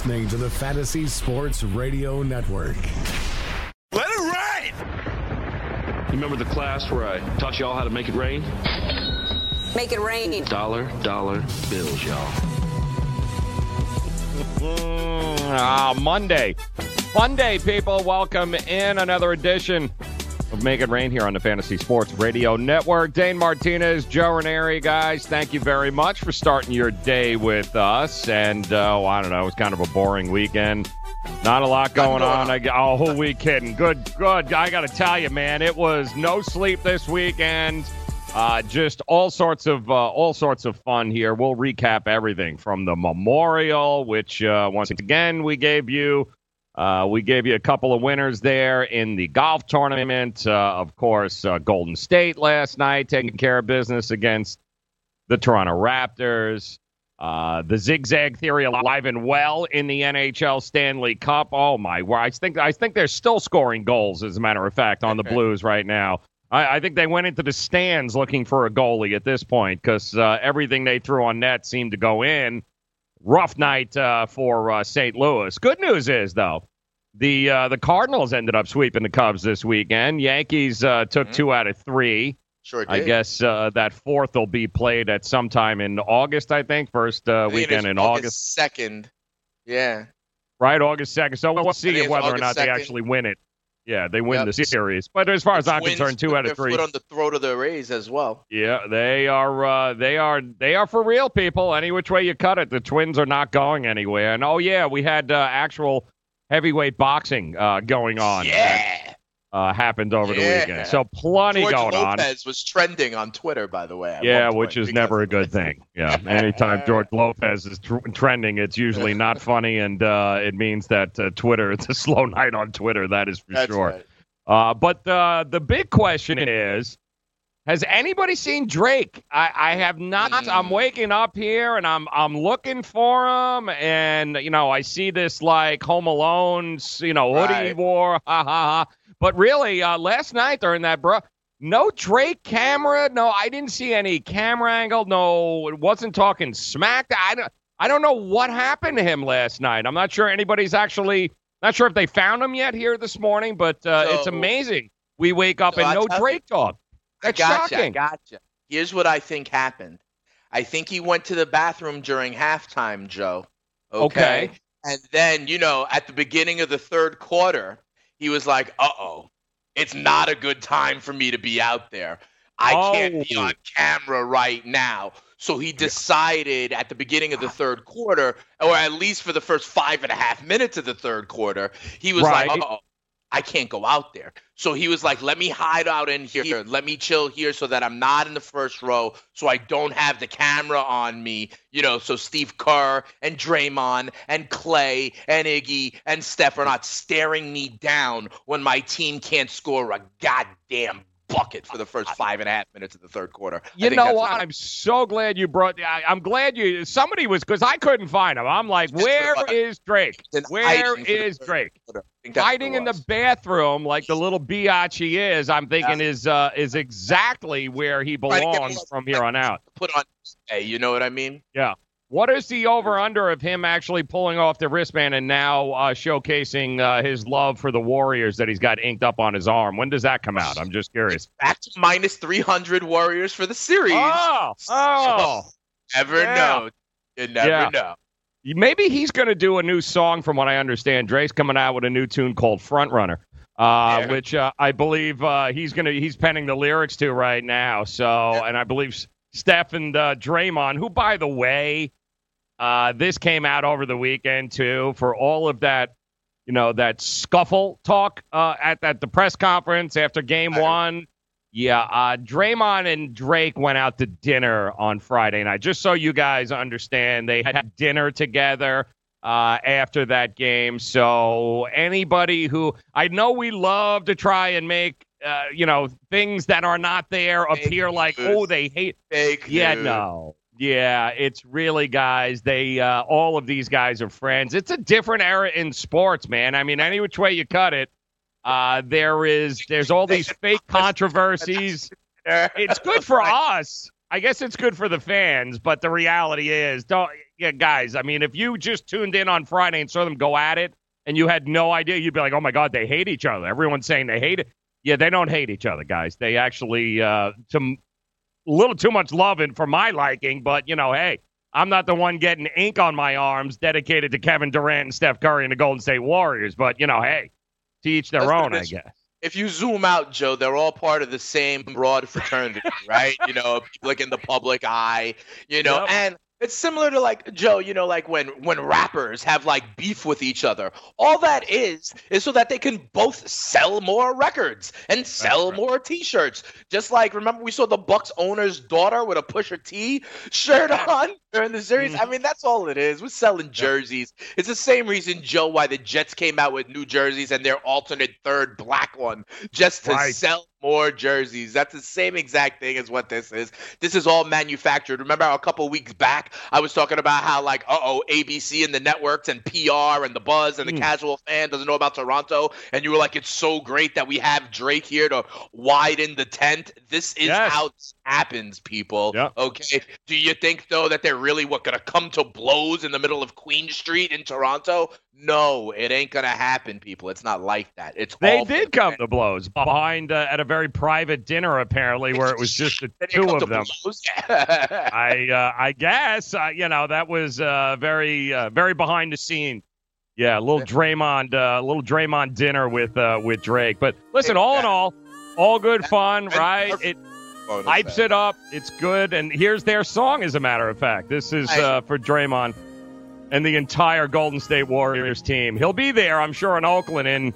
You're listening to the Fantasy Sports Radio Network. Let it rain! You remember the class where I taught y'all how to make it rain? Make it rain. Dollar, dollar bills, y'all. Ah, Monday. Monday, people. Welcome in another edition of It Rain here on the Fantasy Sports Radio Network. Dane Martinez, Joe Ranieri, guys, thank you very much for starting your day with us. And, uh, I don't know, it was kind of a boring weekend. Not a lot going on. I, oh, who we kidding? Good, good. I got to tell you, man, it was no sleep this weekend. Uh, just all sorts of uh, all sorts of fun here. We'll recap everything from the memorial, which uh, once again we gave you. Uh, we gave you a couple of winners there in the golf tournament. Uh, of course, uh, Golden State last night taking care of business against the Toronto Raptors. Uh, the zigzag theory alive and well in the NHL Stanley Cup. Oh my! I think I think they're still scoring goals. As a matter of fact, on the Blues right now. I, I think they went into the stands looking for a goalie at this point because uh, everything they threw on net seemed to go in. Rough night uh, for uh, St. Louis. Good news is though, the uh, the Cardinals ended up sweeping the Cubs this weekend. Yankees uh, took Mm-hmm. two out of three. Sure did. I guess uh, that fourth will be played at some time in August. I think first uh, weekend in August, second. Yeah. right? August second. So we'll see whether or August not they actually win it. Yeah, they win Yep. the series. But as far as I'm concerned, two out of three. Foot on the throat of the Rays as well. Yeah, they are. Uh, they are. They are for real, people. Any which way you cut it, the Twins are not going anywhere. And oh yeah, we had uh, actual heavyweight boxing uh, going on. Yeah. that, uh, happened over the weekend. So plenty George going on. Lopez was trending on Twitter, by the way. Yeah, which is never a good thing. Yeah, anytime George Lopez is tr- trending, it's usually not funny, and uh, it means that uh, Twitter. It's a slow night on Twitter. That is for That's sure. right. Uh, but uh, the big question is Has anybody seen Drake? I, I have not. Mm. I'm waking up here and I'm I'm looking for him, and you know I see this like Home Alone's you know hoodie Right. war, ha ha ha. But really, uh, last night during that bro, no Drake camera. No, I didn't see any camera angle. No, it wasn't talking smack. I don't. I don't know what happened to him last night. I'm not sure anybody's actually not sure if they found him yet here this morning, but uh, it's amazing. We wake up So and I no you- Drake talk. That's gotcha. Shocking. gotcha. Here's what I think happened. I think he went to the bathroom during halftime, Joe. Okay. Okay. And then, you know, at the beginning of the third quarter, he was like, uh oh, it's not a good time for me to be out there. I can't be Oh. on camera right now. So he decided at the beginning of the third quarter, or at least for the first five and a half minutes of the third quarter, he was Right. like, uh oh, I can't go out there. So he was like, let me hide out in here. Let me chill here so that I'm not in the first row, so I don't have the camera on me. You know, so Steve Kerr and Draymond and Klay and Iggy and Steph are not staring me down when my team can't score a goddamn bucket for the first five and a half minutes of the third quarter. I You think know what? I'm so glad you brought. I, I'm glad you. Somebody was because I couldn't find him. I'm like, where is Drake? Where hiding for the is Drake? quarter. I think that's what Hiding in the bathroom like the little biatch he is. I'm thinking is uh, is exactly where he Trying to get belongs from here on out. Put on display, you know what I mean? What is the over under of him actually pulling off the wristband and now uh, showcasing uh, his love for the Warriors that he's got inked up on his arm? When does that come out? I'm just curious. Back to minus 300 Warriors for the series. Oh, oh. Never Yeah. know. You never Yeah. know. Maybe he's going to do a new song, from what I understand. Drake's coming out with a new tune called Front Runner, uh, Yeah. which uh, I believe uh, he's to he's penning the lyrics to right now. So, and I believe Steph and uh, Draymond, who, by the way, uh, this came out over the weekend too, for all of that, you know, that scuffle talk uh, at at the press conference after Game One. Yeah, uh, Draymond and Drake went out to dinner on Friday night. Just so you guys understand, they had dinner together. uh, after that game. So anybody who I know we love to try and make uh, you know things that are not there Fake appear like news. oh they hate. Fake Yeah, news. no. Yeah, it's really guys. They uh, all of these guys are friends. It's a different era in sports, man. I mean, any which way you cut it, uh, there is there's all these fake controversies. It's good for us. I guess it's good for the fans, but the reality is, don't yeah, guys. I mean, if you just tuned in on Friday and saw them go at it, and you had no idea, you'd be like, "Oh my God, they hate each other." Everyone's saying they hate it. Yeah, they don't hate each other, guys. They actually uh, some a little too much loving for my liking, but you know, hey, I'm not the one getting ink on my arms dedicated to Kevin Durant and Steph Curry and the Golden State Warriors. But you know, hey, to each their own, I guess. if you zoom out, Joe, they're all part of the same broad fraternity, right? You know, like in the public eye, you know, Yep. and it's similar to like Joe, you know, like when when rappers have like beef with each other. All that is is so that they can both sell more records and sell right. more T-shirts. Just like remember we saw the Bucks owner's daughter with a Pusha T shirt on during the series. Mm-hmm. I mean, that's all it is. We're selling jerseys. It's the same reason, Joe, why the Jets came out with new jerseys and their alternate third black one just to Right. sell more jerseys. That's the same exact thing as what this is. This is all manufactured. Remember a couple weeks back, I was talking about how like, uh oh, ABC and the networks and PR and the buzz and the Mm. casual fan doesn't know about Toronto, and you were like, it's so great that we have Drake here to widen the tent. This is Yes. how happens, people. Yep. Okay. Do you think though that they're really what gonna come to blows in the middle of Queen Street in Toronto? No, it ain't gonna happen, people. It's not like that. It's They did come to blows behind uh, at a very private dinner, apparently, where it was just the two of them. I uh, I guess uh, you know that was uh, very uh, very behind the scene. Yeah, a little Draymond, uh, a little Draymond dinner with uh, with Drake. But listen, all in all, all good fun, right? It Bonus hypes it up. It's good, and here's their song. As a matter of fact, this is uh, for Draymond and the entire Golden State Warriors team. He'll be there, I'm sure, in Oakland in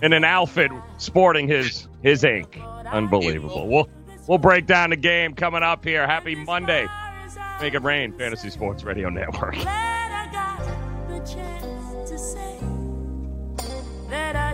in an outfit sporting his his ink. Unbelievable. We'll we'll break down the game coming up here. Happy Monday. Make it rain, Fantasy Sports Radio Network.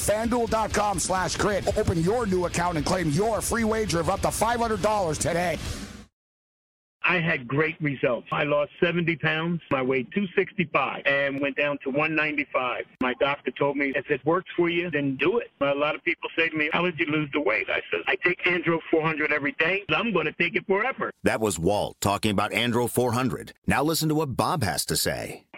fanduel.com slash grid. Open your new account and claim your free wager of up to $500 today. I had great results. I lost 70 pounds. I weighed 265 and went down to 195. My doctor told me, if it works for you, then do it. A lot of people say to me, how did you lose the weight? I said, I take Andro 400 every day. I'm going to take it forever. That was Walt talking about Andro 400. Now listen to what Bob has to say.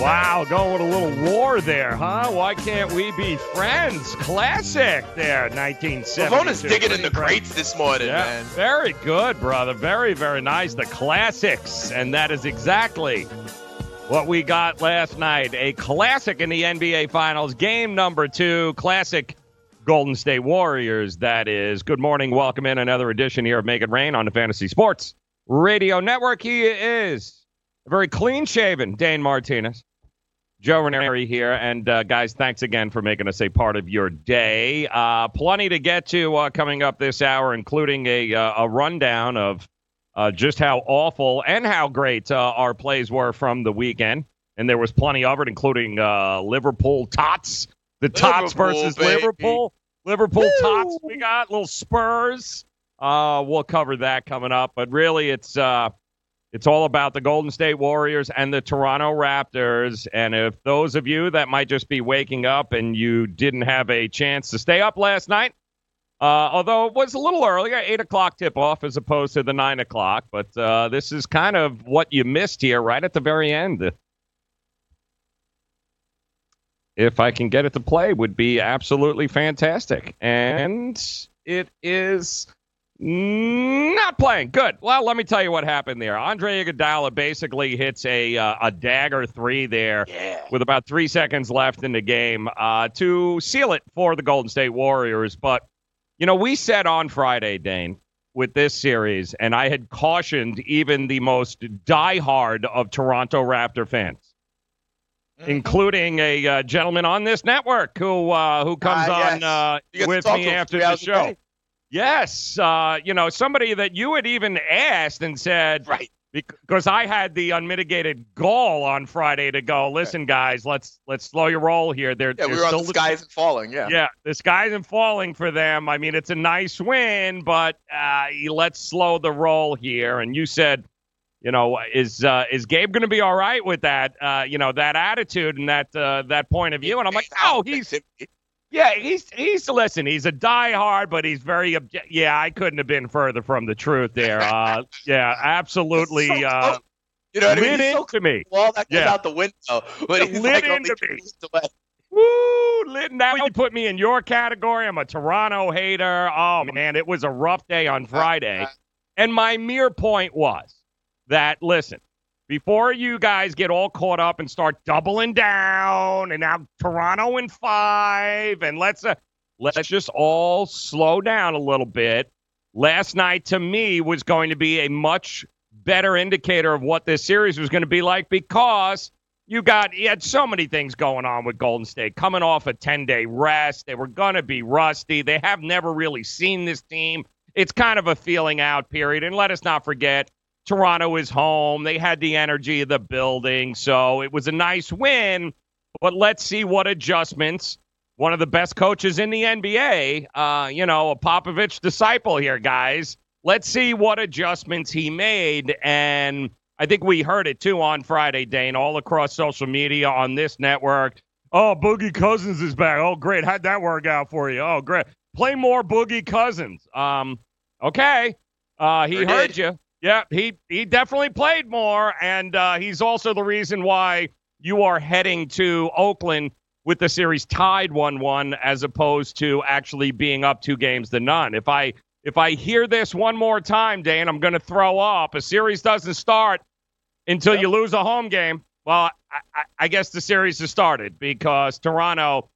Wow, going with a little war there, huh? Why can't we be friends? Classic there, 1970. Lavona's digging in the crates this morning, yeah, man. Very good, brother. Very, very nice. The classics. And that is exactly what we got last night. A classic in the NBA Finals, game number two. Classic Golden State Warriors, that is. Good morning. Welcome in another edition here of Make It Rain on the Fantasy Sports Radio Network. He is very clean shaven Dane Martinez. Joe Ranieri here. And uh, guys, thanks again for making us a part of your day. Uh, plenty to get to uh, coming up this hour, including a, uh, a rundown of uh, just how awful and how great uh, our plays were from the weekend. And there was plenty of it, including Liverpool Tots, the Tots versus baby. Liverpool. Liverpool Woo! Tots, we got little Spurs. we'll cover that coming up. But really, it's it's all about the Golden State Warriors and the Toronto Raptors. And if those of you that might just be waking up and you didn't have a chance to stay up last night, uh, although it was a little earlier, 8 o'clock tip off as opposed to the 9 o'clock, but uh, this is kind of what you missed here right at the very end. If I can get it to play, would be absolutely fantastic. And it is not playing. Good. Well, let me tell you what happened there. Andre Iguodala basically hits a uh, a dagger three there yeah. with about three seconds left in the game uh, to seal it for the Golden State Warriors. But you know, we said on Friday, Dane, with this series, and I had cautioned even the most diehard of Toronto Raptor fans. Mm-hmm. Including a uh, gentleman on this network who uh, who comes yes. on uh, with me after the show. Yes, uh, you know somebody that you had even asked and said, right? Because I had the unmitigated gall on Friday to go. Listen, guys, let's let's slow your roll here. They're, yeah, they're we were still on the sky isn't falling. Yeah, yeah, the sky isn't falling for them. I mean, it's a nice win, but uh, let's slow the roll here. And you said, you know, is uh, is Gabe going to be all right with that? Uh, you know, that attitude and that uh, that point of view. And I'm like, oh, he's yeah, he's he's listen. He's a diehard, but he's very obje- yeah. I couldn't have been further from the truth there. Uh, yeah, absolutely. So uh, you know what I lit mean? He's into so me. Well, that goes Yeah. out the window. But he's lit like only into two me. feet away. Woo! Lit, now you put me in your category. I'm a Toronto hater. Oh man, it was a rough day on Friday, and my mere point was that listen. Before you guys get all caught up and start doubling down, and now Toronto in five, and let's uh, let's just all slow down a little bit. Last night, to me, was going to be a much better indicator of what this series was going to be like because you got you had so many things going on with Golden State coming off a 10-day rest. They were going to be rusty. They have never really seen this team. It's kind of a feeling out period. And let us not forget Toronto is home. They had the energy of the building. So it was a nice win. But let's see what adjustments one of the best coaches in the NBA, uh, you know, a Popovich disciple here, guys. Let's see what adjustments he made. And I think we heard it too on Friday, Dane, all across social media on this network. Oh, Boogie Cousins is back. Oh, great. How'd that work out for you? Oh, great. Play more Boogie Cousins. Um, okay. Uh, he Sure heard did. you. Yeah, he he definitely played more, and uh, he's also the reason why you are heading to Oakland with the series tied one-one, as opposed to actually being up two games to none. If I if I hear this one more time, Dan, I'm going to throw up. A series doesn't start until you lose a home game. Well, I, I, I guess the series has started because Toronto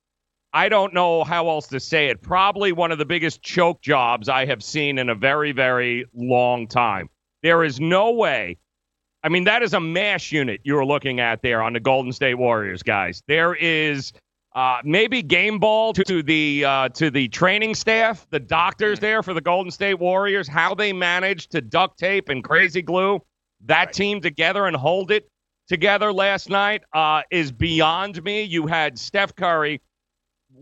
I don't know how else to say it. Probably one of the biggest choke jobs I have seen in a very, very long time. There is no way. I mean, that is a mash unit you're looking at there on the Golden State Warriors, guys. There is uh, maybe game ball to, to the uh, to the training staff, the doctors there for the Golden State Warriors, how they managed to duct tape and crazy glue that right. team together and hold it together last night uh, is beyond me. You had Steph Curry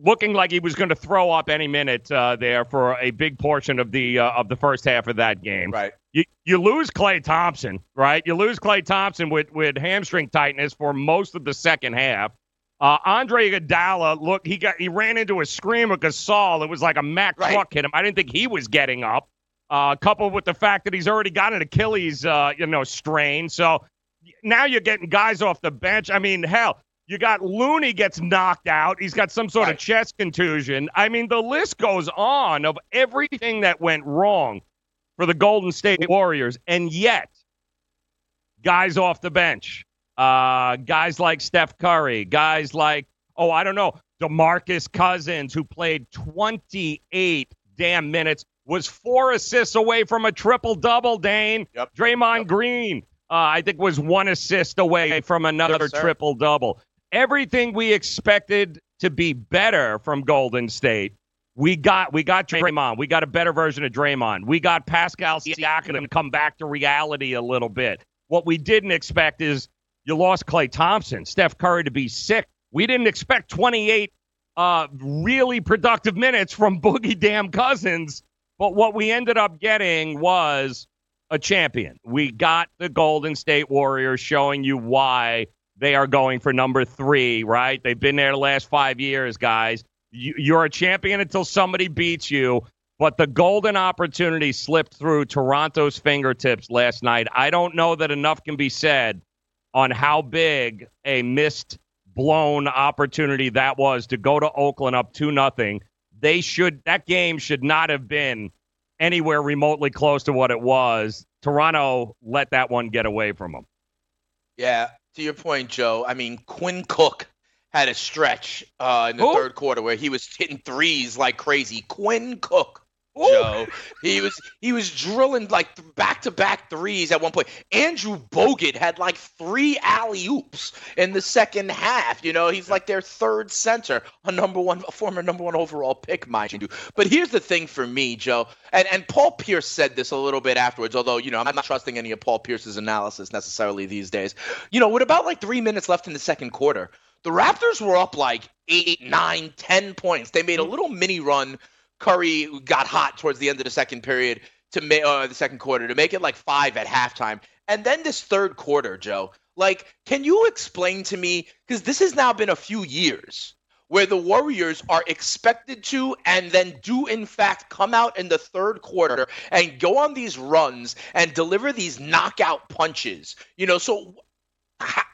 looking like he was going to throw up any minute uh, there for a big portion of the uh, of the first half of that game. Right. You you lose Klay Thompson, right? You lose Klay Thompson with with hamstring tightness for most of the second half. Uh, Andre Iguodala, look, he got he ran into a screen of Gasol. It was like a Mack right. truck hit him. I didn't think he was getting up. Uh, coupled with the fact that he's already got an Achilles, uh, you know, strain. So now you're getting guys off the bench. I mean, hell, you got Looney gets knocked out. He's got some sort right. of chest contusion. I mean, the list goes on of everything that went wrong for the Golden State Warriors. And yet, guys off the bench, uh, guys like Steph Curry, guys like, oh, I don't know, DeMarcus Cousins, who played 28 damn minutes, was four assists away from a triple double, Dane. Yep. Draymond yep. Green, uh, I think, was one assist away from another yes, triple double everything we expected to be better from Golden State. We got we got Draymond. We got a better version of Draymond. We got Pascal Siakam to come back to reality a little bit. What we didn't expect is you lost Klay Thompson, Steph Curry to be sick. We didn't expect 28 uh, really productive minutes from Boogie Damn Cousins. But what we ended up getting was a champion. We got the Golden State Warriors showing you why they are going for number three, right? They've been there the last five years, guys. You're a champion until somebody beats you. But the golden opportunity slipped through Toronto's fingertips last night. I don't know that enough can be said on how big a missed blown opportunity that was to go to Oakland up 2 nothing. They should that game should not have been anywhere remotely close to what it was. Toronto let that one get away from them. Yeah, to your point, Joe, I mean, Quinn Cook had a stretch uh, in the third quarter where he was hitting threes like crazy. Quinn Cook Joe. He was he was drilling like back to back threes at one point. Andrew Bogut had like three alley oops in the second half. You know, he's like their third center, a number one, a former number one overall pick, mind you. But here's the thing for me, Joe, and and Paul Pierce said this a little bit afterwards. Although you know, I'm not trusting any of Paul Pierce's analysis necessarily these days. You know, with about like three minutes left in the second quarter. The Raptors were up like eight, nine, ten points. They made a mm-hmm. little mini run Curry got hot towards the end of the second period to make uh, the second quarter to make it like five at halftime. And then this third quarter, Joe, like, can you explain to me? Because this has now been a few years where the Warriors are expected to and then do, in fact, come out in the third quarter and go on these runs and deliver these knockout punches. You know, so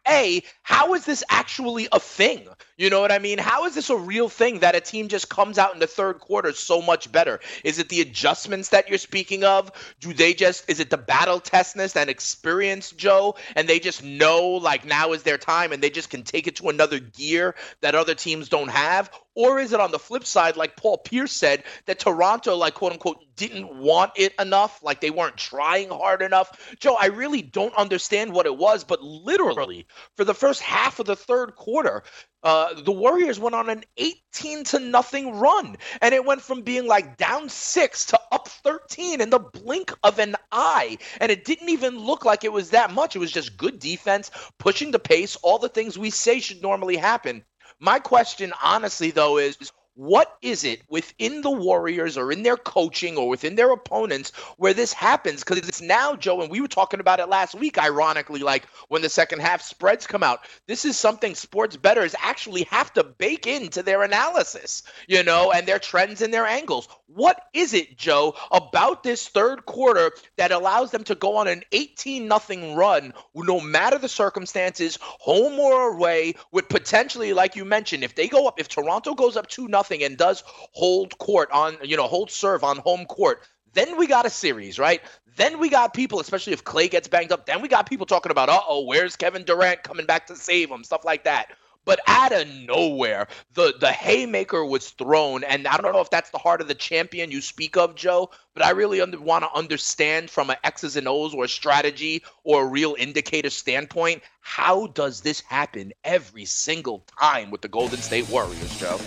a, how is this actually a thing? You know what I mean? How is this a real thing that a team just comes out in the third quarter so much better? Is it the adjustments that you're speaking of? Do they just, is it the battle testness and experience, Joe? And they just know like now is their time and they just can take it to another gear that other teams don't have? Or is it on the flip side, like Paul Pierce said, that Toronto, like quote unquote, didn't want it enough, like they weren't trying hard enough? Joe, I really don't understand what it was, but literally for the first half of the third quarter, uh, the Warriors went on an 18 to nothing run, and it went from being like down six to up 13 in the blink of an eye. And it didn't even look like it was that much. It was just good defense, pushing the pace, all the things we say should normally happen. My question, honestly, though, is what is it within the Warriors or in their coaching or within their opponents where this happens? Because it's now, Joe, and we were talking about it last week, ironically, like when the second half spreads come out. This is something sports bettors actually have to bake into their analysis, you know, and their trends and their angles. What is it, Joe, about this third quarter that allows them to go on an 18 nothing run, no matter the circumstances, home or away, with potentially, like you mentioned, if they go up, if Toronto goes up 2 nothing and does hold court on, you know, hold serve on home court, then we got a series, right? Then we got people, especially if Klay gets banged up, then we got people talking about, uh oh, where's Kevin Durant coming back to save him, stuff like that. But out of nowhere, the the haymaker was thrown, and I don't know if that's the heart of the champion you speak of, Joe. But I really under, want to understand from an X's and O's or a strategy or a real indicator standpoint, how does this happen every single time with the Golden State Warriors, Joe?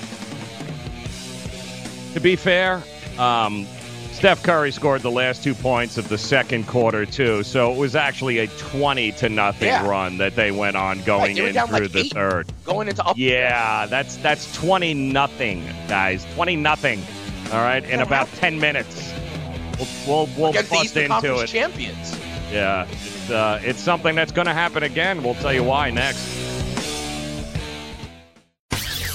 To be fair, um, Steph Curry scored the last two points of the second quarter too, so it was actually a twenty to nothing Yeah. run that they went on going were in through like the eight. third. Going into up. Yeah, that's that's twenty nothing, guys. Twenty nothing. All right, in about ten minutes, we'll we'll, we'll against bust into it. champions. Yeah, it's uh, it's something that's going to happen again. We'll tell you why next.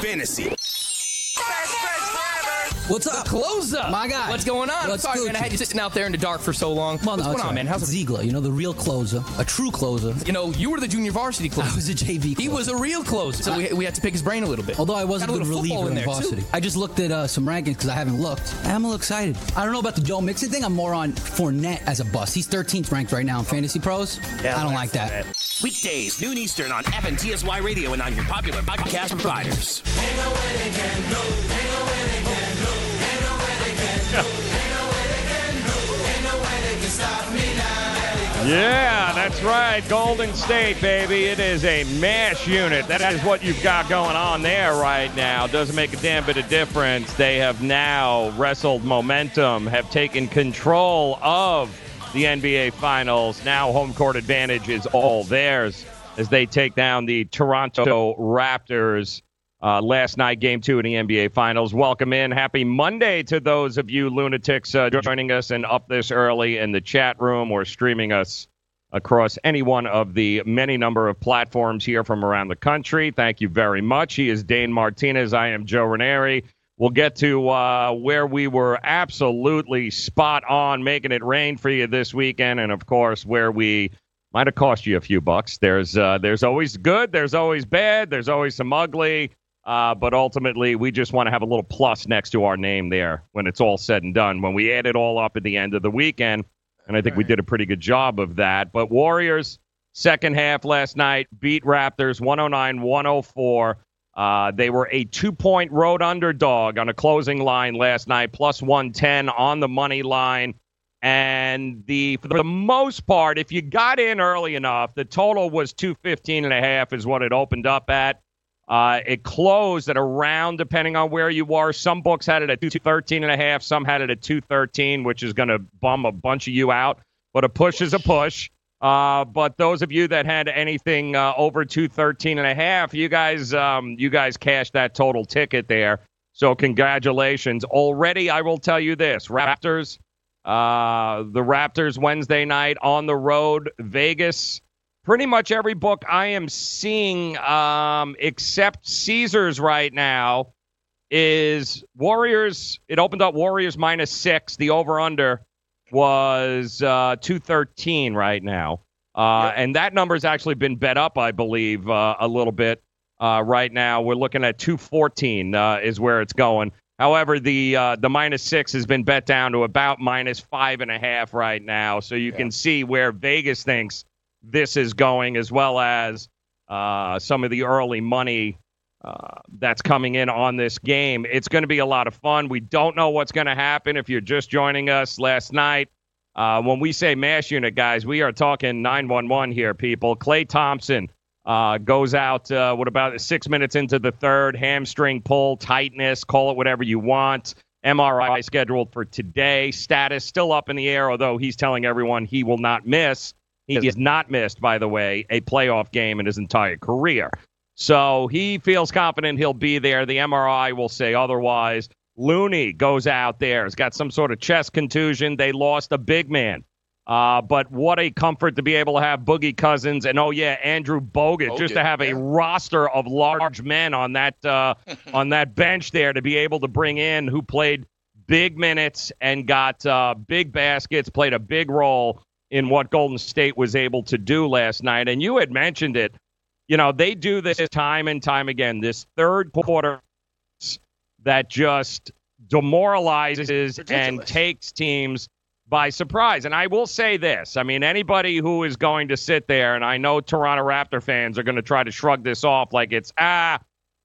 Fantasy. What's up? Close up. My guy. What's going on? What's Sorry, Gucci? man. I had you sitting out there in the dark for so long. Well, no, What's going it's on, all man? How's it? Ziegler, you know, the real closer, a true closer. You know, you were the junior varsity closer. I was a JV He was a real closer. So we, we had to pick his brain a little bit. Although I was Got a a good reliever in in, there, too. I just looked at uh, some rankings because I haven't looked. I'm a little excited. I don't know about the Joe Mixon thing. I'm more on Fournette as a bust. He's 13th ranked right now in Fantasy Pros. I don't like that. Weekdays, noon Eastern on FNTSY Radio and on your popular podcast providers. Yeah, that's right. Golden State, baby. It is a mash unit. That is what you've got going on there right now. Doesn't make a damn bit of difference. They have now wrestled momentum, have taken control of the NBA Finals. Now home court advantage is all theirs as they take down the Toronto Raptors. Uh, last night, game two in the NBA Finals. Welcome in. Happy Monday to those of you lunatics uh, joining us and up this early in the chat room or streaming us across any one of the many number of platforms here from around the country. Thank you very much. He is Dane Martinez. I am Joe Ranieri. We'll get to uh, where we were absolutely spot on making it rain for you this weekend, and of course, where we might have cost you a few bucks. There's uh, there's always good, there's always bad, there's always some ugly. Uh, but ultimately, we just want to have a little plus next to our name there when it's all said and done. When we add it all up at the end of the weekend, and I think we did a pretty good job of that. But Warriors second half last night, beat Raptors 109 104. Uh, they were a two point road underdog on a closing line last night, plus 110 on the money line. And the for the most part, if you got in early enough, the total was 215 and a half is what it opened up at. Uh, it closed at around, depending on where you are. Some books had it at 213 and a half. Some had it at 213, which is going to bum a bunch of you out. But a push is a push. Uh, but those of you that had anything uh, over 213 and a half, you guys, um, you guys cashed that total ticket there. So congratulations. Already, I will tell you this: Raptors, uh, the Raptors Wednesday night on the road, Vegas pretty much every book I am seeing, um, except Caesars right now, is Warriors. It opened up Warriors minus six. The over under was uh, 213 right now. Uh, And that number has actually been bet up, I believe, uh, a little bit uh, right now. We're looking at 214 uh, is where it's going. However, the uh, the minus six has been bet down to about minus five and a half right now. So you yeah. can see where Vegas thinks this is going, as well as uh, some of the early money uh, that's coming in on this game. It's going to be a lot of fun. We don't know what's going to happen if you're just joining us last night. Uh, when we say mash unit, guys, we are talking 911 here, people. Klay Thompson uh, goes out, uh, what about six minutes into the third? Hamstring pull, tightness, call it whatever you want. MRI scheduled for today. Status still up in the air, although he's telling everyone he will not miss. He has not missed, by the way, a playoff game in his entire career. So he feels confident he'll be there. The MRI will say otherwise. Looney goes out there, He's got some sort of chest contusion. They lost a big man. Uh, but what a comfort to be able to have Boogie Cousins and oh yeah, Andrew Bogut, Bogut just to have yeah. a roster of large men on that uh, on that bench there to be able to bring in who played big minutes and got uh, big baskets, played a big role in what Golden State was able to do last night. And you had mentioned it. You know, they do this time and time again. This third quarter that just demoralizes and takes teams by surprise. And I will say this I mean, anybody who is going to sit there, and I know Toronto Raptor fans are going to try to shrug this off like it's, ah,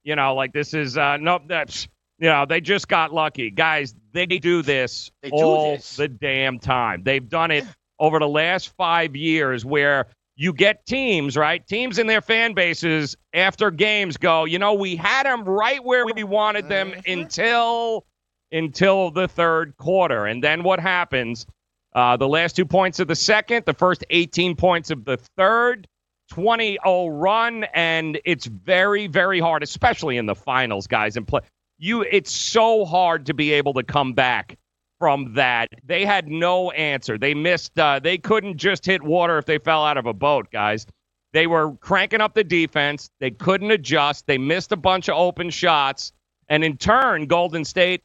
you know, like this is, uh, no, that's, you know, they just got lucky. Guys, they do this they all this. the damn time. They've done it over the last five years where you get teams, right? Teams and their fan bases after games go, you know, we had them right where we wanted them mm-hmm. until until the third quarter. And then what happens? Uh, the last two points of the second, the first 18 points of the third, 20 0 run, and it's very, very hard, especially in the finals, guys. And play you it's so hard to be able to come back from that. They had no answer. They missed. Uh, they couldn't just hit water if they fell out of a boat, guys. They were cranking up the defense. They couldn't adjust. They missed a bunch of open shots, and in turn, Golden State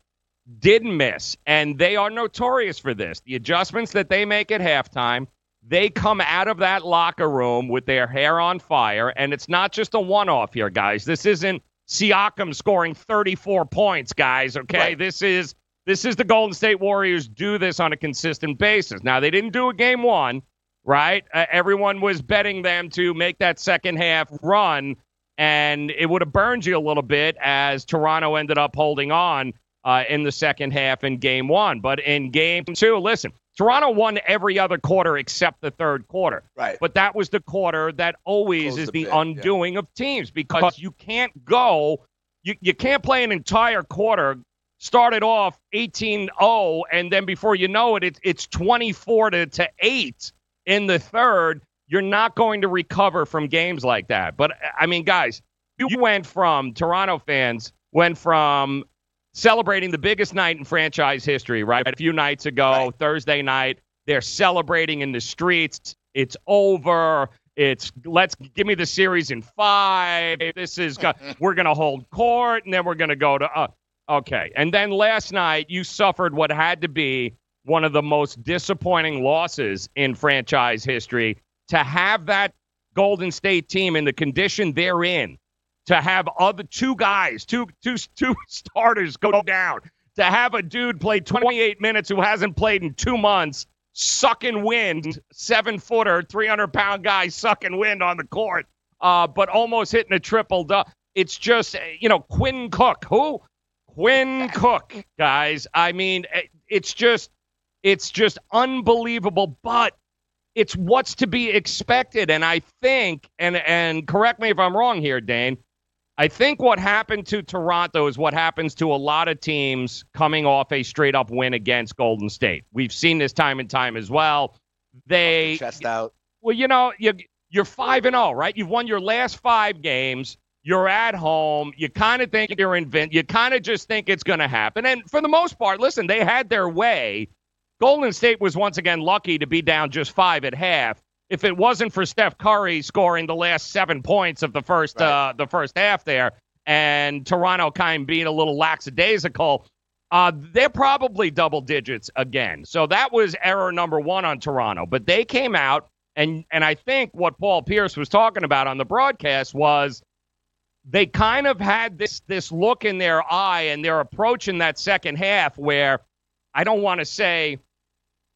didn't miss. And they are notorious for this. The adjustments that they make at halftime. They come out of that locker room with their hair on fire, and it's not just a one-off here, guys. This isn't Siakam scoring 34 points, guys. Okay, right. this is this is the Golden State Warriors do this on a consistent basis. Now, they didn't do a game one, right? Uh, everyone was betting them to make that second half run, and it would have burned you a little bit as Toronto ended up holding on uh, in the second half in game one. But in game two, listen, Toronto won every other quarter except the third quarter. Right. But that was the quarter that always Close is the, bit, undoing yeah. of teams because you can't go, you, you can't play an entire quarter started off 18-0 and then before you know it, it it's 24 to, to 8 in the third you're not going to recover from games like that but i mean guys you went from toronto fans went from celebrating the biggest night in franchise history right a few nights ago right. thursday night they're celebrating in the streets it's over it's let's give me the series in five. This is we're going to hold court, and then we're going to go to. Uh, Okay. And then last night, you suffered what had to be one of the most disappointing losses in franchise history. To have that Golden State team in the condition they're in, to have other two guys, two, two, two starters go down, to have a dude play 28 minutes who hasn't played in two months sucking wind, seven footer, 300 pound guy sucking wind on the court, uh, but almost hitting a triple double. It's just, you know, Quinn Cook. Who? Quinn Cook, guys. I mean, eh, it's just, it's just unbelievable. But it's what's to be expected. And I think, and and correct me if I'm wrong here, Dane. I think what happened to Toronto is what happens to a lot of teams coming off a straight up win against Golden State. We've seen this time and time as well. They chest out. Well, you know, you you're five and zero, right? You've won your last five games. You're at home. You kind of think you're invent. You kind of just think it's going to happen. And for the most part, listen, they had their way. Golden State was once again lucky to be down just five at half. If it wasn't for Steph Curry scoring the last seven points of the first right. uh, the first half there, and Toronto kind of being a little lackadaisical, uh, they're probably double digits again. So that was error number one on Toronto. But they came out, and and I think what Paul Pierce was talking about on the broadcast was they kind of had this this look in their eye and their approach in that second half where I don't want to say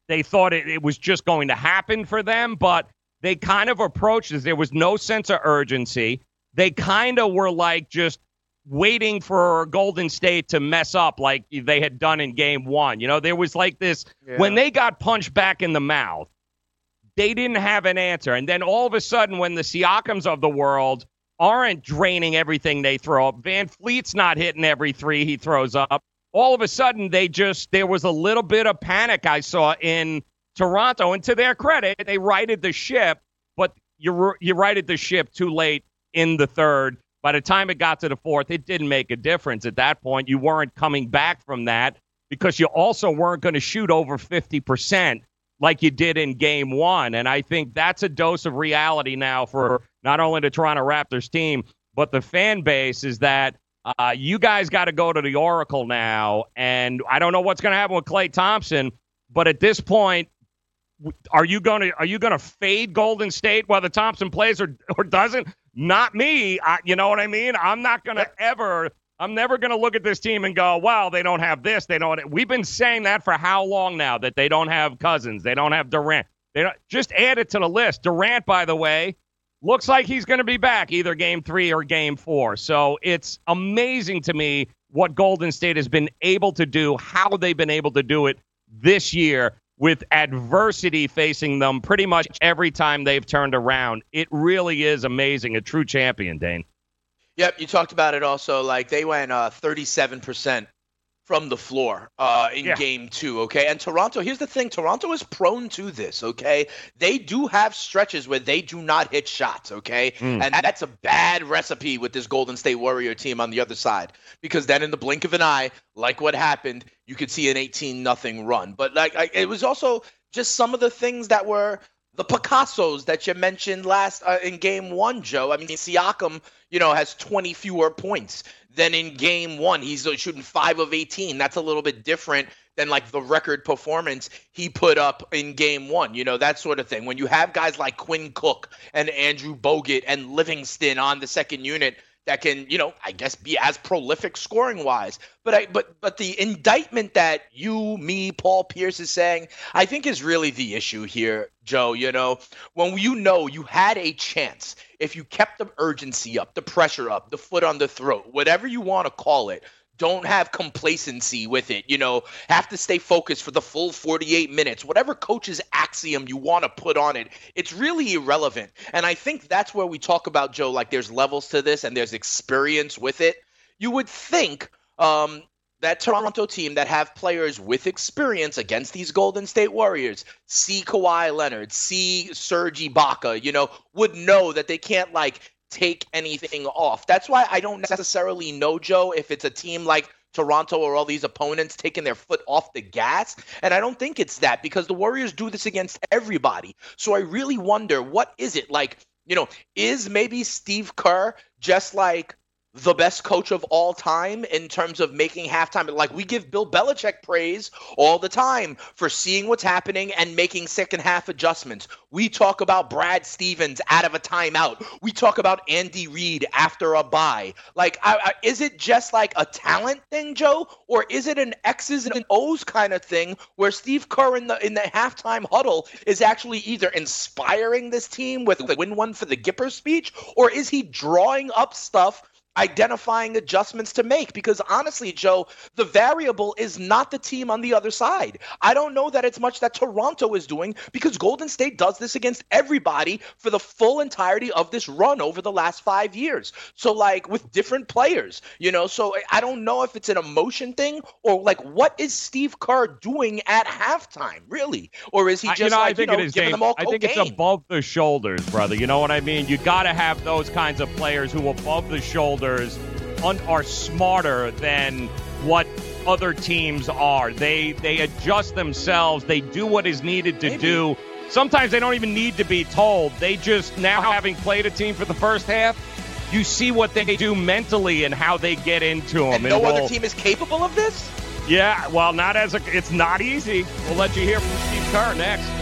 they thought it, it was just going to happen for them, but they kind of approached as there was no sense of urgency. They kind of were like just waiting for Golden State to mess up like they had done in game one. You know, there was like this yeah. when they got punched back in the mouth, they didn't have an answer. And then all of a sudden, when the Siakams of the world aren't draining everything they throw up, VanVleet's not hitting every three he throws up all of a sudden they just there was a little bit of panic I saw in Toronto. And to their credit, they righted the ship, but you you righted the ship too late in the third. By the time it got to the fourth, it didn't make a difference. At that point, you weren't coming back from that because you also weren't going to shoot over 50% like you did in game one. And I think that's a dose of reality now for not only the Toronto Raptors team, but the fan base is that uh, you guys got to go to the Oracle now, and I don't know what's going to happen with Klay Thompson, but at this point, are you going to are you going to fade Golden State whether Thompson plays or or doesn't? Not me. I, you know what I mean? I'm not going to ever. I'm never going to look at this team and go, "Well, they don't have this. They don't." We've been saying that for how long now that they don't have Cousins, they don't have Durant. They don't just add it to the list. Durant, by the way, looks like he's going to be back either game three or game four. So it's amazing to me what Golden State has been able to do, how they've been able to do it this year with adversity facing them pretty much every time they've turned around. It really is amazing. A true champion, Dane. Yep, you talked about it also. Like they went uh, 37% from the floor uh, in yeah. game two, okay? And Toronto, here's the thing Toronto is prone to this, okay? They do have stretches where they do not hit shots, okay? Mm. And that's a bad recipe with this Golden State Warrior team on the other side because then in the blink of an eye, like what happened, you could see an 18 nothing run. But like I, it was also just some of the things that were the Picassos that you mentioned last uh, in game one, Joe. I mean, Siakam, you know, has 20 fewer points than in game one. He's shooting five of 18. That's a little bit different than like the record performance he put up in game one, you know, that sort of thing. When you have guys like Quinn Cook and Andrew Bogut and Livingston on the second unit that can, you know, I guess be as prolific scoring wise. But I but but the indictment that you, me, Paul Pierce is saying, I think is really the issue here, Joe. You know, when you know you had a chance, if you kept the urgency up, the pressure up, the foot on the throat, whatever you want to call it, don't have complacency with it. You know, have to stay focused for the full 48 minutes. Whatever coach's axiom you want to put on it, it's really irrelevant. And I think that's where we talk about Joe. Like, there's levels to this, and there's experience with it. You would think um, that Toronto team that have players with experience against these Golden State Warriors, see Kawhi Leonard, see Serge Ibaka, you know, would know that they can't like take anything off. That's why I don't necessarily know, Joe, if it's a team like Toronto or all these opponents taking their foot off the gas. And I don't think it's that because the Warriors do this against everybody. So I really wonder what is it like, you know, is maybe Steve Kerr just like the best coach of all time in terms of making halftime. Like we give Bill Belichick praise all the time for seeing what's happening and making second half adjustments. We talk about Brad Stevens out of a timeout. We talk about Andy Reid after a bye. Like, I, I, is it just like a talent thing, Joe, or is it an X's and O's kind of thing where Steve Kerr in the in the halftime huddle is actually either inspiring this team with the win one for the Gipper speech, or is he drawing up stuff? Identifying adjustments to make because honestly, Joe, the variable is not the team on the other side. I don't know that it's much that Toronto is doing because Golden State does this against everybody for the full entirety of this run over the last five years. So, like with different players, you know, so I don't know if it's an emotion thing or like what is Steve Kerr doing at halftime, really? Or is he just you know, like, I think you know, it is giving them all I think it's above the shoulders, brother. You know what I mean? You got to have those kinds of players who above the shoulders un- are smarter than what other teams are. They they adjust themselves. They do what is needed to do. Sometimes they don't even need to be told. They just now having played a team for the first half, you see what they do mentally and how they get into them. and no we'll- other team is capable of this? Yeah, well, not as a. It's not easy. We'll let you hear from Steve Kerr next.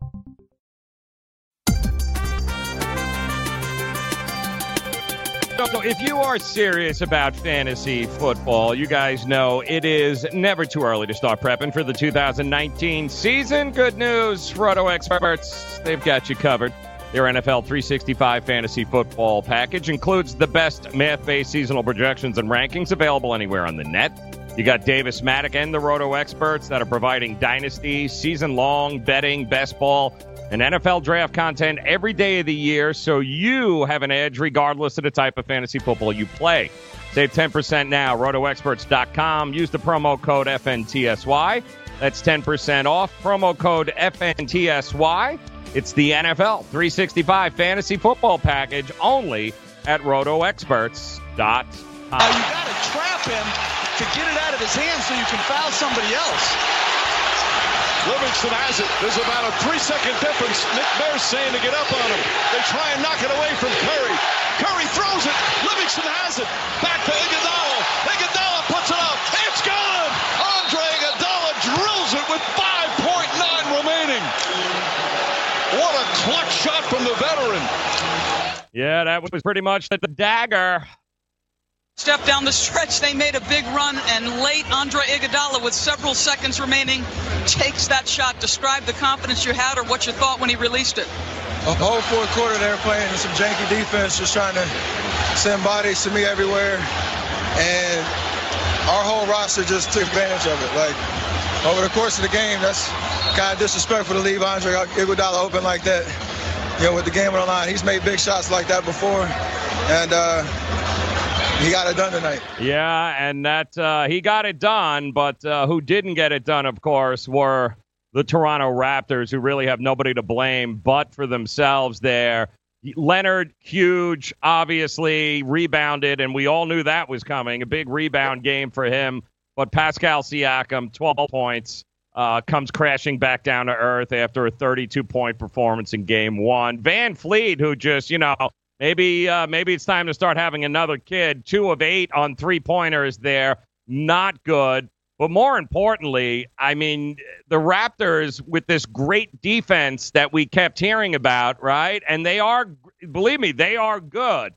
So, if you are serious about fantasy football, you guys know it is never too early to start prepping for the 2019 season. Good news, Roto experts, they've got you covered. Their NFL 365 fantasy football package includes the best math based seasonal projections and rankings available anywhere on the net. You got Davis Maddock and the Roto experts that are providing dynasty, season long betting, best ball, and NFL draft content every day of the year so you have an edge regardless of the type of fantasy football you play. Save 10% now, rotoexperts.com. Use the promo code FNTSY. That's 10% off. Promo code FNTSY. It's the NFL 365 fantasy football package only at rotoexperts.com. Now you got to trap him to get it out of his hands so you can foul somebody else. Livingston has it. There's about a three-second difference. Nick Bear's saying to get up on him. They try and knock it away from Curry. Curry throws it. Livingston has it. Back to Iguodala. Iguodala puts it up. It's gone. Andre Iguodala drills it with 5.9 remaining. What a clutch shot from the veteran. Yeah, that was pretty much the dagger. Step down the stretch, they made a big run, and late Andre Iguodala, with several seconds remaining, takes that shot. Describe the confidence you had or what you thought when he released it. The whole fourth quarter, they were playing some janky defense, just trying to send bodies to me everywhere, and our whole roster just took advantage of it. Like over the course of the game, that's kind of disrespectful to leave Andre Iguodala open like that. You know, with the game on the line, he's made big shots like that before, and. uh he got it done tonight. Yeah, and that uh, he got it done, but uh, who didn't get it done, of course, were the Toronto Raptors, who really have nobody to blame but for themselves there. Leonard, huge, obviously rebounded, and we all knew that was coming. A big rebound game for him. But Pascal Siakam, 12 points, uh, comes crashing back down to earth after a 32 point performance in game one. VanVleet, who just, you know, Maybe uh, maybe it's time to start having another kid. Two of eight on three pointers there, not good. But more importantly, I mean, the Raptors with this great defense that we kept hearing about, right? And they are, believe me, they are good.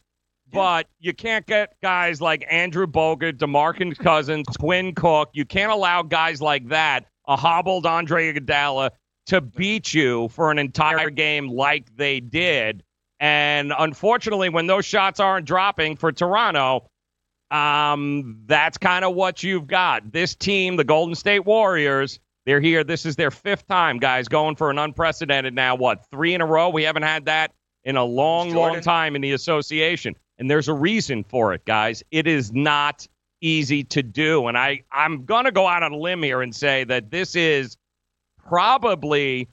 But you can't get guys like Andrew Bogut, DeMarcus Cousins, Quinn Cook. You can't allow guys like that, a hobbled Andre Iguodala, to beat you for an entire game like they did. And unfortunately, when those shots aren't dropping for Toronto, um, that's kind of what you've got. This team, the Golden State Warriors, they're here. This is their fifth time, guys, going for an unprecedented now, what, three in a row? We haven't had that in a long, long time in the association. And there's a reason for it, guys. It is not easy to do. And I, I'm going to go out on a limb here and say that this is probably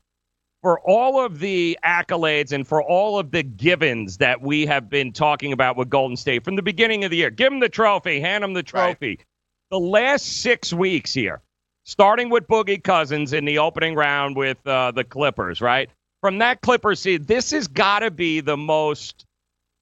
for all of the accolades and for all of the givens that we have been talking about with Golden State from the beginning of the year, give them the trophy, hand them the trophy. Right. The last six weeks here, starting with Boogie Cousins in the opening round with uh, the Clippers, right? From that Clippers seed, this has got to be the most.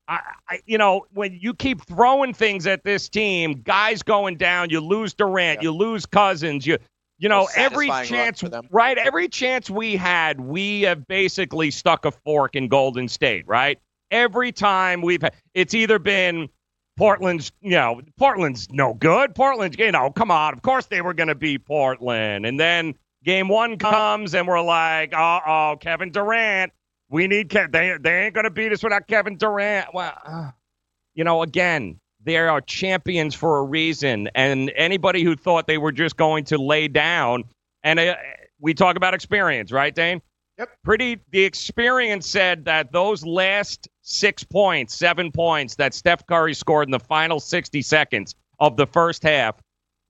I, I, you know, when you keep throwing things at this team, guys going down, you lose Durant, you lose Cousins, you you know, every chance, right? Every chance we had, we have basically stuck a fork in Golden State, right? Every time we've had, it's either been Portland's, you know, Portland's no good. Portland's, you know, come on. Of course they were going to be Portland. And then game one comes and we're like, uh oh, Kevin Durant. We need, Ke- they, they ain't going to beat us without Kevin Durant. Well, uh, you know, again, they are champions for a reason. And anybody who thought they were just going to lay down, and uh, we talk about experience, right, Dane? Yep. Pretty. The experience said that those last six points, seven points that Steph Curry scored in the final 60 seconds of the first half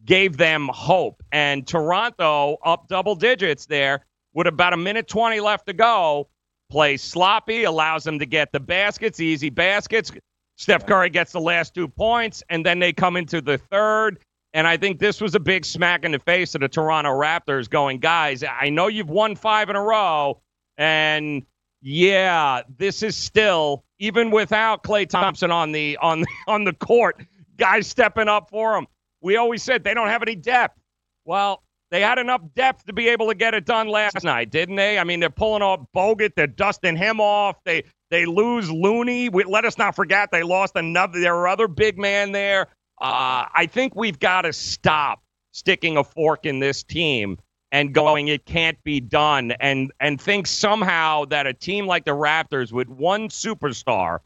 gave them hope. And Toronto up double digits there with about a minute 20 left to go. Plays sloppy, allows them to get the baskets, easy baskets, Steph Curry gets the last two points, and then they come into the third. And I think this was a big smack in the face of the Toronto Raptors going, guys, I know you've won five in a row. And yeah, this is still, even without Klay Thompson on the on on the court, guys stepping up for them. We always said they don't have any depth. Well, they had enough depth to be able to get it done last night, didn't they? I mean, they're pulling off Bogut, they're dusting him off. They they lose Looney. We, let us not forget they lost another. There other big man there. Uh, I think we've got to stop sticking a fork in this team and going, it can't be done, and and think somehow that a team like the Raptors with one superstar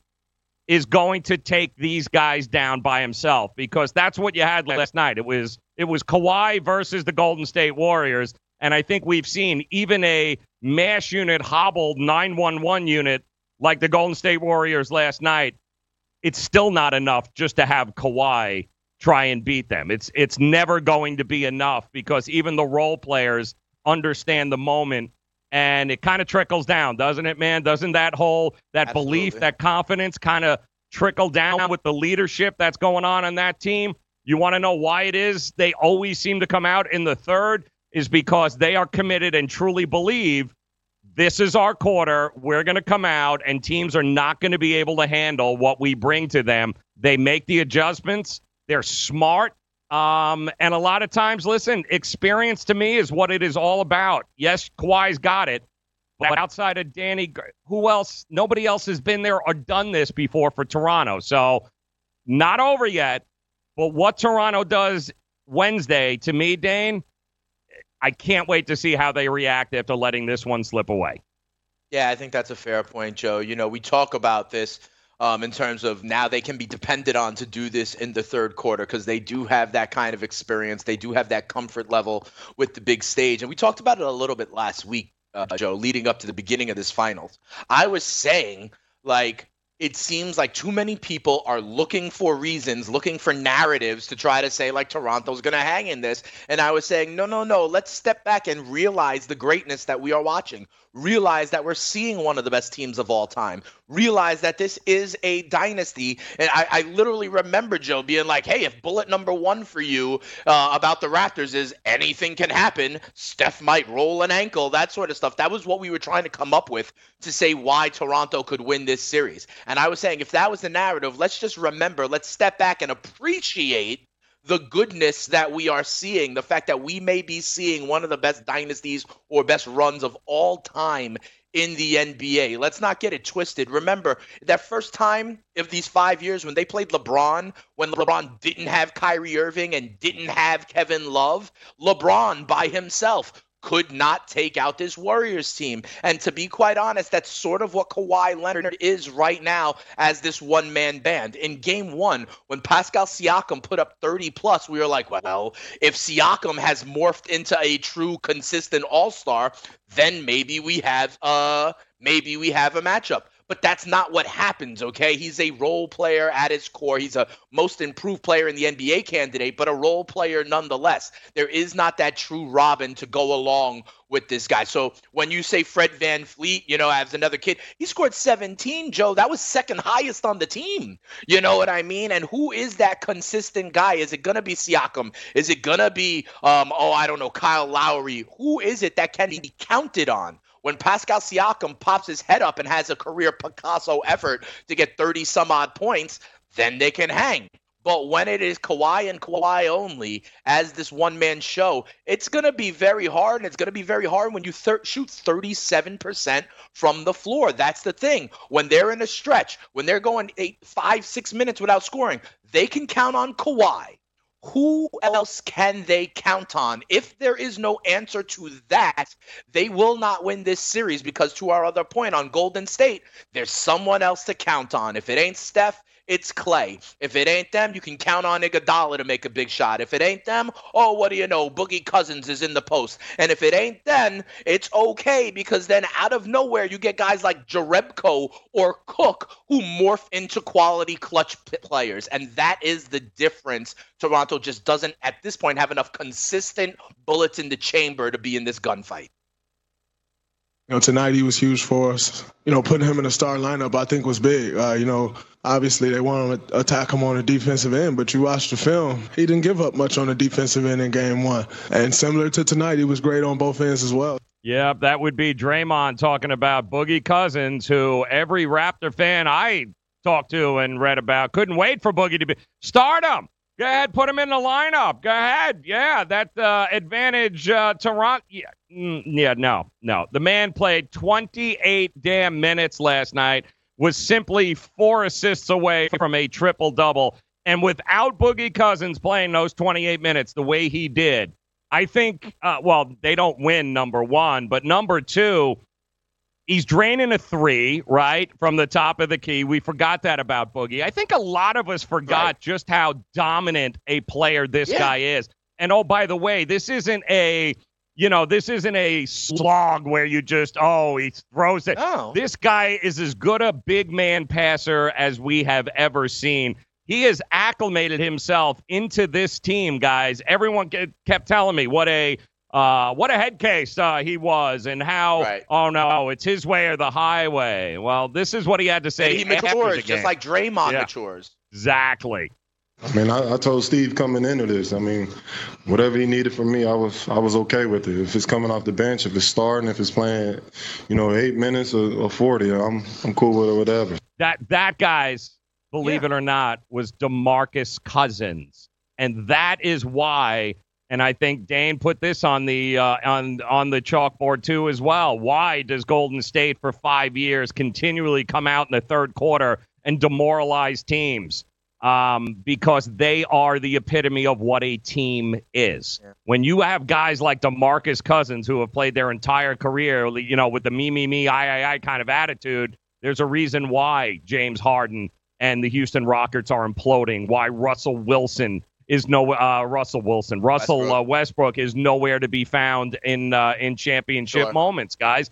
is going to take these guys down by himself because that's what you had last night. It was it was Kawhi versus the Golden State Warriors, and I think we've seen even a mash unit hobbled 911 unit like the Golden State Warriors last night, it's still not enough just to have Kawhi try and beat them. It's it's never going to be enough because even the role players understand the moment and it kind of trickles down, doesn't it, man? Doesn't that whole that Absolutely. belief, that confidence kind of trickle down with the leadership that's going on on that team? You want to know why it is they always seem to come out in the third is because they are committed and truly believe this is our quarter. We're going to come out, and teams are not going to be able to handle what we bring to them. They make the adjustments. They're smart. Um, and a lot of times, listen, experience to me is what it is all about. Yes, Kawhi's got it, but outside of Danny, who else? Nobody else has been there or done this before for Toronto. So, not over yet. But what Toronto does Wednesday, to me, Dane, I can't wait to see how they react after letting this one slip away. Yeah, I think that's a fair point, Joe. You know, we talk about this um, in terms of now they can be depended on to do this in the third quarter because they do have that kind of experience. They do have that comfort level with the big stage. And we talked about it a little bit last week, uh, Joe, leading up to the beginning of this finals. I was saying, like, it seems like too many people are looking for reasons, looking for narratives to try to say, like, Toronto's going to hang in this. And I was saying, no, no, no, let's step back and realize the greatness that we are watching. Realize that we're seeing one of the best teams of all time. Realize that this is a dynasty. And I, I literally remember Joe being like, hey, if bullet number one for you uh, about the Raptors is anything can happen, Steph might roll an ankle, that sort of stuff. That was what we were trying to come up with to say why Toronto could win this series. And I was saying, if that was the narrative, let's just remember, let's step back and appreciate the goodness that we are seeing, the fact that we may be seeing one of the best dynasties or best runs of all time in the NBA. Let's not get it twisted. Remember that first time of these five years when they played LeBron, when LeBron didn't have Kyrie Irving and didn't have Kevin Love, LeBron by himself could not take out this Warriors team. And to be quite honest, that's sort of what Kawhi Leonard is right now as this one man band. In game one, when Pascal Siakam put up 30 plus, we were like, well, if Siakam has morphed into a true consistent all star, then maybe we have uh maybe we have a matchup but that's not what happens, okay? He's a role player at his core. He's a most improved player in the NBA candidate, but a role player nonetheless. There is not that true Robin to go along with this guy. So when you say Fred VanVleet, you know, as another kid, he scored 17, Joe. That was second highest on the team. You know what I mean? And who is that consistent guy? Is it going to be Siakam? Is it going to be, um, oh, I don't know, Kyle Lowry? Who is it that can be counted on? When Pascal Siakam pops his head up and has a career Picasso effort to get 30 some odd points, then they can hang. But when it is Kawhi and Kawhi only as this one man show, it's going to be very hard. And it's going to be very hard when you thir- shoot 37% from the floor. That's the thing. When they're in a stretch, when they're going eight, five, six minutes without scoring, they can count on Kawhi who else can they count on? If there is no answer to that, they will not win this series because, to our other point on Golden State, there's someone else to count on. If it ain't Steph, it's Klay. If it ain't them, you can count on Iguodala to make a big shot. If it ain't them, oh, what do you know? Boogie Cousins is in the post. And if it ain't them, it's okay because then out of nowhere you get guys like Jerebko or Cook who morph into quality clutch players, and that is the difference. Toronto just doesn't at this point have enough consistent bullets in the chamber to be in this gunfight. You know, tonight he was huge for us. You know, putting him in the star lineup, I think, was big. Uh, you know, obviously they want to attack him on the defensive end, but you watch the film, he didn't give up much on the defensive end in game one. And similar to tonight, he was great on both ends as well. Yep, that would be Draymond talking about Boogie Cousins, who every Raptor fan I talked to and read about couldn't wait for Boogie to be start him. Go ahead, put him in the lineup. Go ahead. Yeah, that uh, advantage uh, Toronto. Yeah, mm, yeah, no, no. The man played 28 damn minutes last night. Was simply four assists away from a triple double, and without Boogie Cousins playing those 28 minutes the way he did, I think. Uh, well, they don't win number one, but number two. He's draining a three, right, from the top of the key. We forgot that about Boogie. I think a lot of us forgot Right. just how dominant a player this Yeah. guy is. And oh, by the way, this isn't a you know, this isn't a slog where you just, oh, he throws it. No. This guy is as good a big man passer as we have ever seen. He has acclimated himself into this team, guys. Everyone kept telling me what a uh, what a head case uh, he was, and how Right. oh no, it's his way or the highway. Well, this is what he had to say. And he after the matures game. just like Draymond Yeah. matures. exactly. I mean, I, I told Steve coming into this. I mean, whatever he needed from me, I was I was okay with it. If it's coming off the bench, if it's starting, if it's playing, you know, eight minutes or, or forty, I'm I'm cool with it. Whatever. That that guys, believe it or not, was Demarcus Cousins, and that is why. And I think Dane put this on the uh, on on the chalkboard too as well. Why does Golden State for five years continually come out in the third quarter and demoralize teams? Um, because they are the epitome of what a team is. When you have guys like Demarcus Cousins who have played their entire career, you know, with the me me me I I I kind of attitude, there's a reason why James Harden and the Houston Rockets are imploding. Why Russell Wilson is no uh, Russell Wilson. Russell Westbrook. Uh, Westbrook is nowhere to be found in uh, in championship Sure. moments, guys.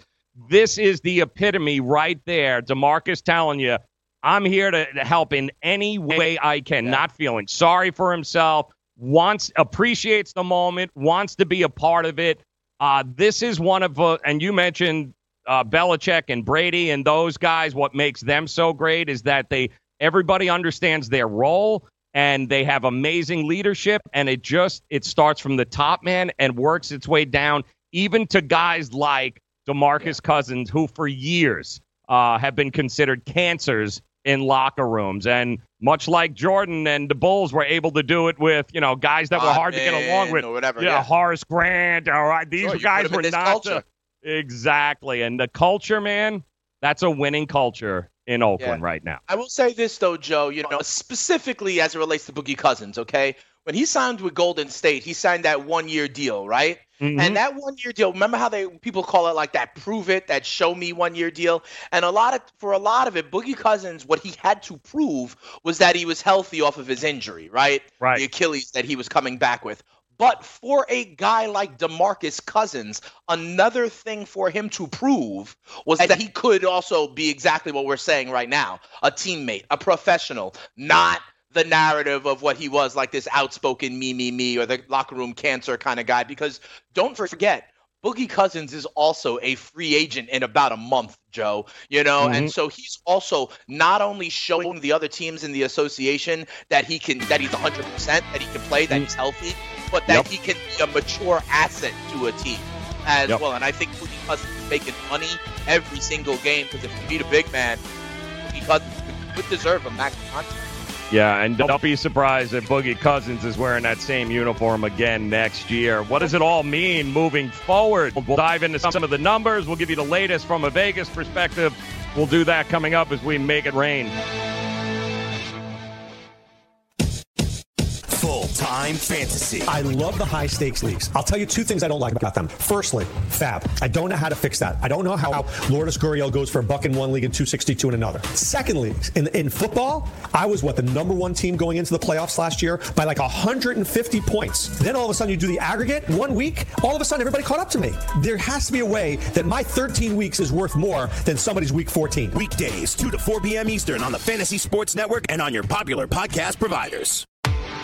This is the epitome right there. Demarcus telling you, I'm here to, to help in any way I can. Not feeling sorry for himself. Wants appreciates the moment. Wants to be a part of it. Uh, this is one of uh, and you mentioned uh, Belichick and Brady and those guys. What makes them so great is that they everybody understands their role and they have amazing leadership and it just it starts from the top man and works its way down even to guys like DeMarcus Cousins who for years uh, have been considered cancers in locker rooms. And much like Jordan and the Bulls were able to do it with you know guys that were hard to get along with. or whatever, yeah, yeah. Horace Grant all right? These Sure, guys put 'em in were not the- exactly and the culture man that's a winning culture in Oakland Yeah. right now I will say this though, Joe. You know, specifically as it relates to Boogie Cousins. Okay, when he signed with Golden State, he signed that one-year deal, right? Mhm. And that one-year deal. Remember how they people call it like that prove it, that show me one-year deal. And a lot of for a lot of it, Boogie Cousins, what he had to prove was that he was healthy off of his injury, right? Right. The Achilles that he was coming back with. But for a guy like DeMarcus Cousins, another thing for him to prove was that he could also be exactly what we're saying right now a teammate, a professional, not the narrative of what he was like this outspoken me, me, me, or the locker room cancer kind of guy. Because don't forget, Boogie Cousins is also a free agent in about a month, Joe. You know, Mhm. and so he's also not only showing the other teams in the association that he can, that he's 100%, that he can play, that he's healthy, but that Yep. he can be a mature asset to a team as Yep. well. And I think Boogie Cousins is making money every single game because if you need a big man, Boogie Cousins would- would deserve a max contract. Yeah, and don't be surprised if Boogie Cousins is wearing that same uniform again next year. What does it all mean moving forward? We'll dive into some of the numbers. We'll give you the latest from a Vegas perspective. We'll do that coming up as we make it rain. Full time fantasy. I love the high stakes leagues. I'll tell you two things I don't like about them. Firstly, fab. I don't know how to fix that. I don't know how Lourdes Gurriel goes for a buck in one league and 262 in another. Secondly, in, in football, I was what the number one team going into the playoffs last year by like 150 points. Then all of a sudden you do the aggregate one week, all of a sudden everybody caught up to me. There has to be a way that my 13 weeks is worth more than somebody's week 14. Weekdays, 2 to 4 p.m. Eastern on the Fantasy Sports Network and on your popular podcast providers.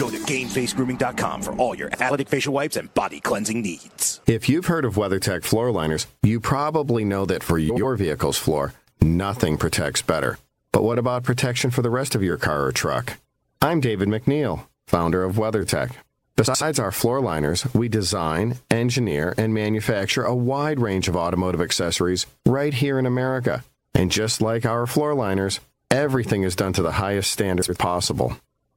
Go to GameFaceGrooming.com for all your athletic facial wipes and body cleansing needs. If you've heard of WeatherTech floor liners, you probably know that for your vehicle's floor, nothing protects better. But what about protection for the rest of your car or truck? I'm David MacNeil, founder of WeatherTech. Besides our floor liners, we design, engineer, and manufacture a wide range of automotive accessories right here in America. And just like our floor liners, everything is done to the highest standards possible.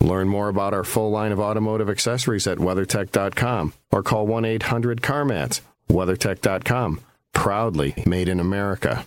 Learn more about our full line of automotive accessories at WeatherTech.com or call 1 800 CarMats. WeatherTech.com. Proudly made in America.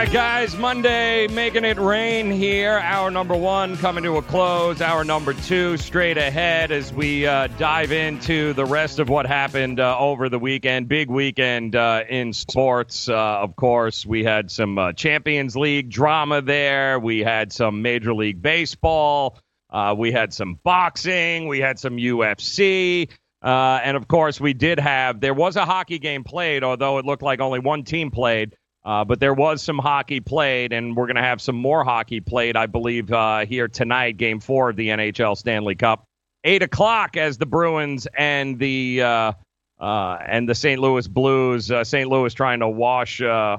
Right, guys, Monday making it rain here. Hour number one coming to a close. Hour number two straight ahead as we uh, dive into the rest of what happened uh, over the weekend. Big weekend uh, in sports, uh, of course. We had some uh, Champions League drama there. We had some Major League Baseball. Uh, we had some boxing. We had some UFC. and of course, we did have, there was a hockey game played, although it looked like only one team played. Uh, but there was some hockey played, and we're going to have some more hockey played, I believe, uh, here tonight, game four of the NHL Stanley Cup. Eight o'clock as the Bruins and the uh, uh and the St. Louis Blues. Uh, St. Louis trying to wash uh,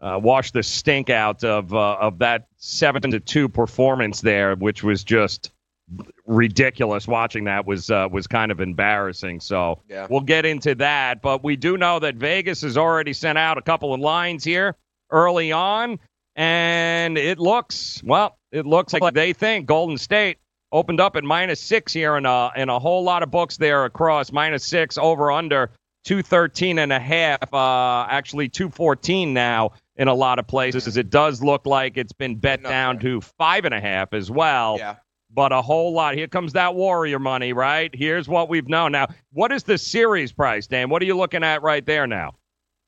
wash the stink out of of that seven to two performance there, which was just ridiculous. Watching that was was kind of embarrassing. So Yeah. we'll get into that. But we do know that Vegas has already sent out a couple of lines here early on, and it looks well. It looks like they think Golden State opened up at minus six here in a in a whole lot of books there across minus six over under two thirteen and a half. Uh, actually two fourteen now in a lot of places. It does look like it's been bet down to five and a half as well Yeah. But a whole lot. Here comes that Warrior money, right? Here's what we've known. Now, what is the series price, Dan? What are you looking at right there now?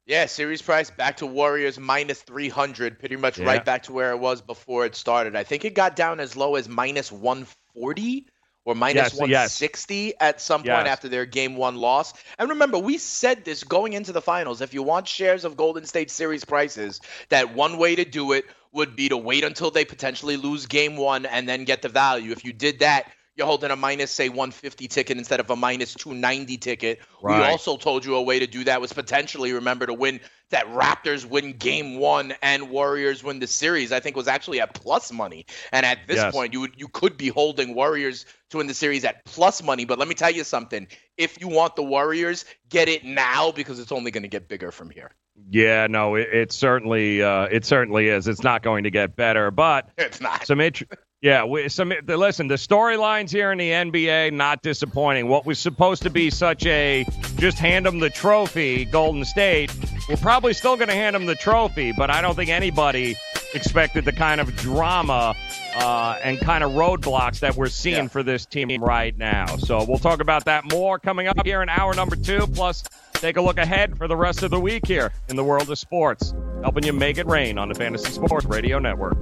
Yeah, series price back to Warriors minus 300, pretty much Yeah. right back to where it was before it started. I think it got down as low as minus 140 or minus Yes, yes. 160 at some point Yes. after their game one loss. And remember, we said this going into the finals. If you want shares of Golden State series prices, that one way to do it would be to wait until they potentially lose game one and then get the value. If you did that, you're holding a minus, say, 150 ticket instead of a minus 290 ticket. We also told you a way to do that was potentially, remember, to win that Raptors win game one and Warriors win the series. I think was actually at plus money. And at this Yes. point, you would you could be holding Warriors to win the series at plus money. But let me tell you something: if you want the Warriors, get it now because it's only going to get bigger from here. Yeah, no, it, it certainly uh, it certainly is. It's not going to get better, but It's not. some int- yeah, we, some the, listen, the storylines here in the NBA not disappointing. What was supposed to be such a just hand them the trophy, Golden State, we're probably still going to hand them the trophy, but I don't think anybody expected the kind of drama uh, and kind of roadblocks that we're seeing for this team right now. So we'll talk about that more coming up here in hour number two. Plus, take a look ahead for the rest of the week here in the world of sports, helping you make it rain on the Fantasy Sports Radio Network.